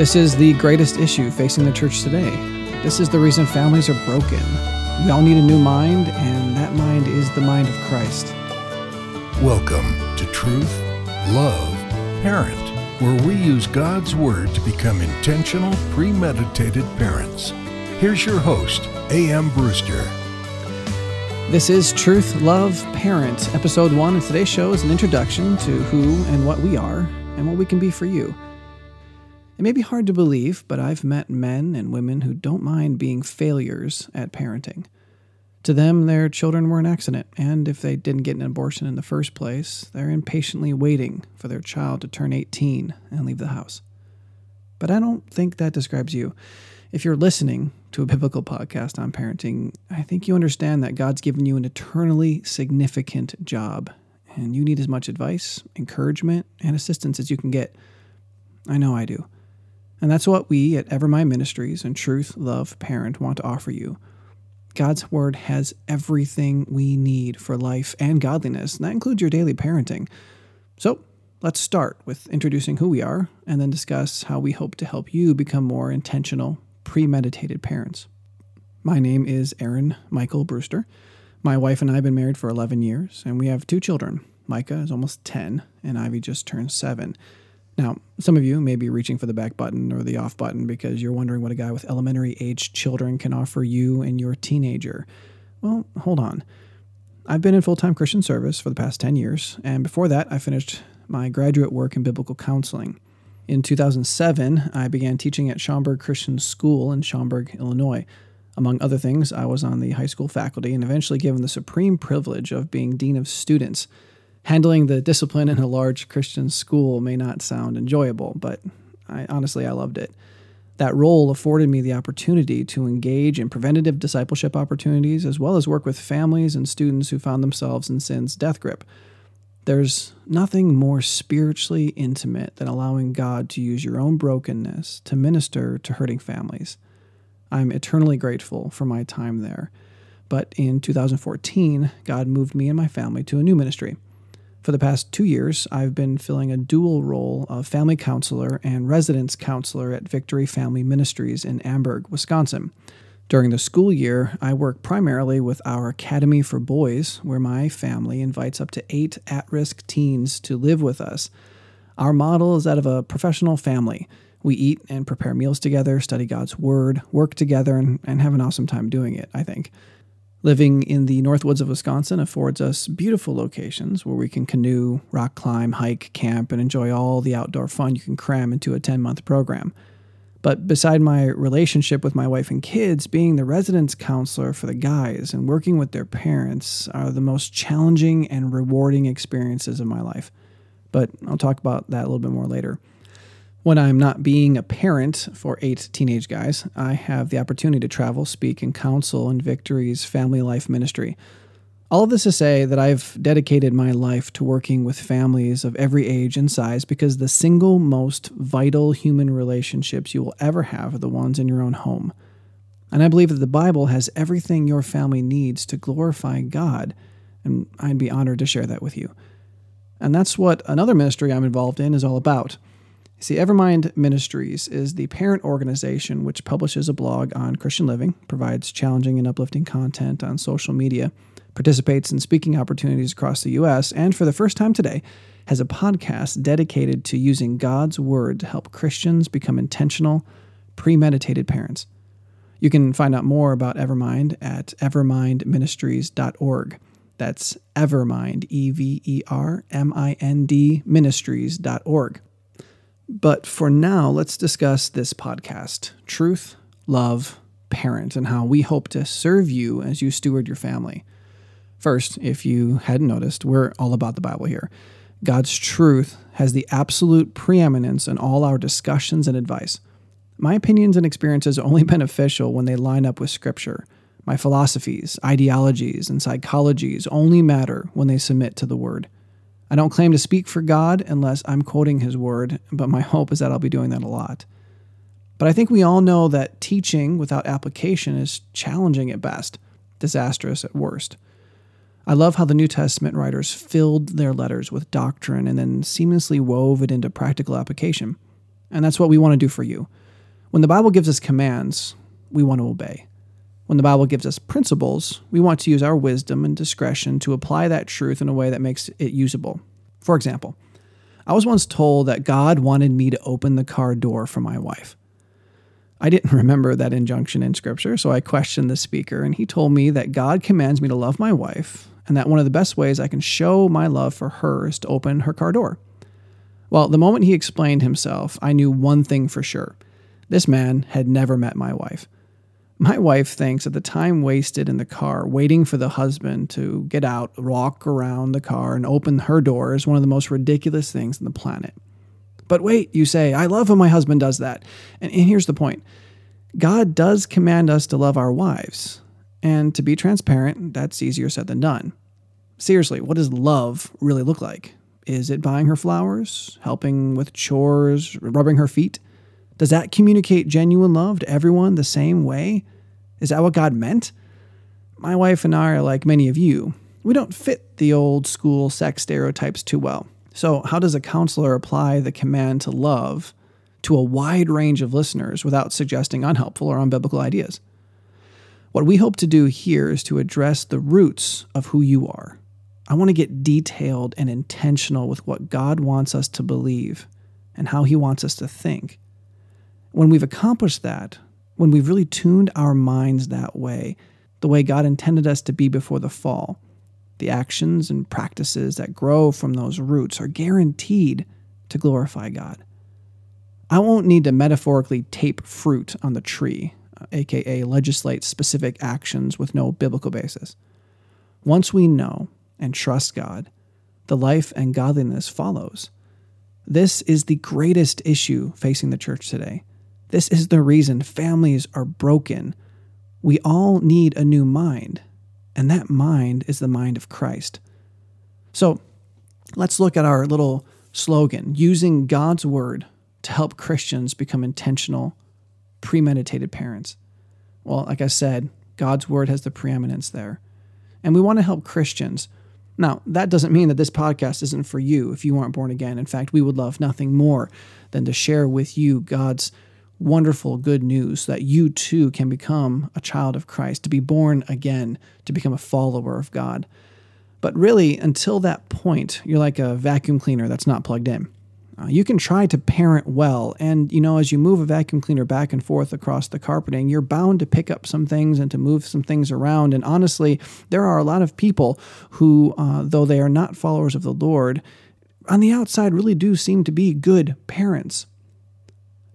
This is the greatest issue facing the church today. This is the reason families are broken. We all need a new mind, and that mind is the mind of Christ. Welcome to Truth, Love, Parent, where we use God's Word to become intentional, premeditated parents. Here's your host, A.M. Brewster. This is Truth, Love, Parent, Episode 1, and today's show is an introduction to who and what we are and what we can be for you. It may be hard to believe, but I've met men and women who don't mind being failures at parenting. To them, their children were an accident, and if they didn't get an abortion in the first place, they're impatiently waiting for their child to turn 18 and leave the house. But I don't think that describes you. If you're listening to a biblical podcast on parenting, I think you understand that God's given you an eternally significant job, and you need as much advice, encouragement, and assistance as you can get. I know I do. And that's what we at Evermind Ministries and Truth, Love, Parent want to offer you. God's Word has everything we need for life and godliness, and that includes your daily parenting. So let's start with introducing who we are and then discuss how we hope to help you become more intentional, premeditated parents. My name is Aaron Michael Brewster. My wife and I have been married for 11 years, and we have two children. Micah is almost 10, and Ivy just turned 7. Now, some of you may be reaching for the back button or the off button because you're wondering what a guy with elementary aged children can offer you and your teenager. Well, hold on. I've been in full time Christian service for the past 10 years, and before that, I finished my graduate work in biblical counseling. In 2007, I began teaching at Schaumburg Christian School in Schaumburg, Illinois. Among other things, I was on the high school faculty and eventually given the supreme privilege of being Dean of Students. Handling the discipline in a large Christian school may not sound enjoyable, but I, honestly, I loved it. That role afforded me the opportunity to engage in preventative discipleship opportunities as well as work with families and students who found themselves in sin's death grip. There's nothing more spiritually intimate than allowing God to use your own brokenness to minister to hurting families. I'm eternally grateful for my time there. But in 2014, God moved me and my family to a new ministry. For the past two years, I've been filling a dual role of family counselor and residence counselor at Victory Family Ministries in Amberg, Wisconsin. During the school year, I work primarily with our Academy for Boys, where my family invites up to eight at risk teens to live with us. Our model is that of a professional family. We eat and prepare meals together, study God's Word, work together, and, and have an awesome time doing it, I think. Living in the Northwoods of Wisconsin affords us beautiful locations where we can canoe, rock climb, hike, camp, and enjoy all the outdoor fun you can cram into a 10 month program. But beside my relationship with my wife and kids, being the residence counselor for the guys and working with their parents are the most challenging and rewarding experiences of my life. But I'll talk about that a little bit more later. When I'm not being a parent for eight teenage guys, I have the opportunity to travel, speak, and counsel in Victory's family life ministry. All of this to say that I've dedicated my life to working with families of every age and size because the single most vital human relationships you will ever have are the ones in your own home. And I believe that the Bible has everything your family needs to glorify God, and I'd be honored to share that with you. And that's what another ministry I'm involved in is all about. See, Evermind Ministries is the parent organization which publishes a blog on Christian living, provides challenging and uplifting content on social media, participates in speaking opportunities across the U.S., and for the first time today, has a podcast dedicated to using God's Word to help Christians become intentional, premeditated parents. You can find out more about Evermind at evermindministries.org. That's Evermind, E V E R M I N D, ministries.org. But for now, let's discuss this podcast Truth, Love, Parent, and how we hope to serve you as you steward your family. First, if you hadn't noticed, we're all about the Bible here. God's truth has the absolute preeminence in all our discussions and advice. My opinions and experiences are only beneficial when they line up with Scripture. My philosophies, ideologies, and psychologies only matter when they submit to the Word. I don't claim to speak for God unless I'm quoting His word, but my hope is that I'll be doing that a lot. But I think we all know that teaching without application is challenging at best, disastrous at worst. I love how the New Testament writers filled their letters with doctrine and then seamlessly wove it into practical application. And that's what we want to do for you. When the Bible gives us commands, we want to obey. When the Bible gives us principles, we want to use our wisdom and discretion to apply that truth in a way that makes it usable. For example, I was once told that God wanted me to open the car door for my wife. I didn't remember that injunction in Scripture, so I questioned the speaker, and he told me that God commands me to love my wife, and that one of the best ways I can show my love for her is to open her car door. Well, the moment he explained himself, I knew one thing for sure this man had never met my wife. My wife thinks that the time wasted in the car waiting for the husband to get out, walk around the car, and open her door is one of the most ridiculous things on the planet. But wait, you say, I love when my husband does that. And, and here's the point God does command us to love our wives. And to be transparent, that's easier said than done. Seriously, what does love really look like? Is it buying her flowers, helping with chores, rubbing her feet? Does that communicate genuine love to everyone the same way? Is that what God meant? My wife and I are like many of you. We don't fit the old school sex stereotypes too well. So, how does a counselor apply the command to love to a wide range of listeners without suggesting unhelpful or unbiblical ideas? What we hope to do here is to address the roots of who you are. I want to get detailed and intentional with what God wants us to believe and how He wants us to think. When we've accomplished that, when we've really tuned our minds that way, the way God intended us to be before the fall, the actions and practices that grow from those roots are guaranteed to glorify God. I won't need to metaphorically tape fruit on the tree, aka legislate specific actions with no biblical basis. Once we know and trust God, the life and godliness follows. This is the greatest issue facing the church today. This is the reason families are broken. We all need a new mind, and that mind is the mind of Christ. So let's look at our little slogan using God's word to help Christians become intentional, premeditated parents. Well, like I said, God's word has the preeminence there. And we want to help Christians. Now, that doesn't mean that this podcast isn't for you if you aren't born again. In fact, we would love nothing more than to share with you God's wonderful good news that you too can become a child of Christ, to be born again, to become a follower of God. But really, until that point, you're like a vacuum cleaner that's not plugged in. Uh, you can try to parent well, and you know, as you move a vacuum cleaner back and forth across the carpeting, you're bound to pick up some things and to move some things around. And honestly, there are a lot of people who, uh, though they are not followers of the Lord, on the outside really do seem to be good parents.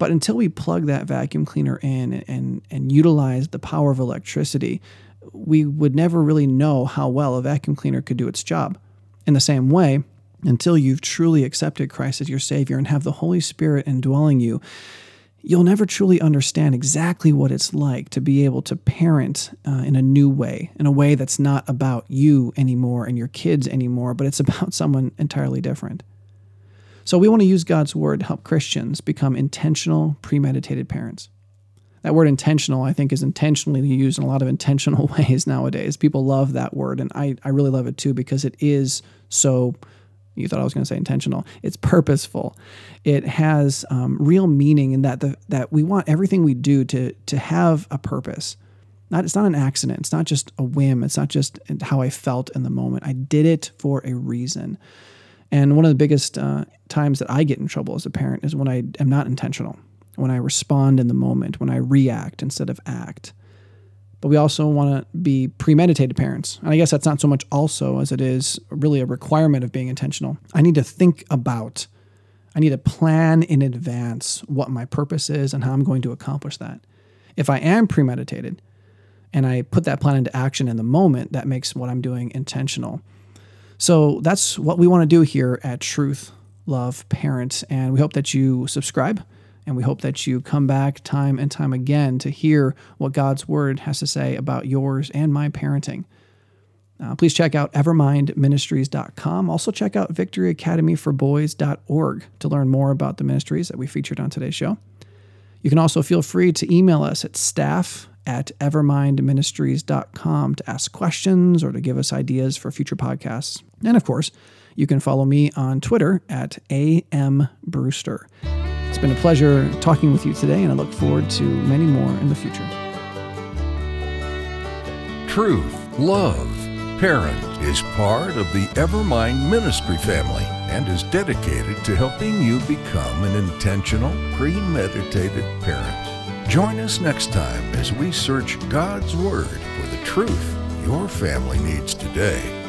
But until we plug that vacuum cleaner in and, and, and utilize the power of electricity, we would never really know how well a vacuum cleaner could do its job. In the same way, until you've truly accepted Christ as your Savior and have the Holy Spirit indwelling you, you'll never truly understand exactly what it's like to be able to parent uh, in a new way, in a way that's not about you anymore and your kids anymore, but it's about someone entirely different. So we want to use God's word to help Christians become intentional, premeditated parents. That word intentional, I think, is intentionally used in a lot of intentional ways nowadays. People love that word, and I, I really love it too because it is so. You thought I was going to say intentional. It's purposeful. It has um, real meaning in that the, that we want everything we do to to have a purpose. Not it's not an accident. It's not just a whim. It's not just how I felt in the moment. I did it for a reason. And one of the biggest uh, times that I get in trouble as a parent is when I am not intentional, when I respond in the moment, when I react instead of act. But we also want to be premeditated parents. And I guess that's not so much also as it is really a requirement of being intentional. I need to think about, I need to plan in advance what my purpose is and how I'm going to accomplish that. If I am premeditated and I put that plan into action in the moment, that makes what I'm doing intentional. So that's what we want to do here at Truth, Love, Parent. And we hope that you subscribe and we hope that you come back time and time again to hear what God's Word has to say about yours and my parenting. Uh, please check out evermindministries.com. Also, check out victoryacademyforboys.org to learn more about the ministries that we featured on today's show. You can also feel free to email us at staff at evermindministries.com to ask questions or to give us ideas for future podcasts. And of course, you can follow me on Twitter at AM Brewster. It's been a pleasure talking with you today, and I look forward to many more in the future. Truth, Love, Parent is part of the Evermind Ministry family and is dedicated to helping you become an intentional, premeditated parent. Join us next time as we search God's Word for the truth your family needs today.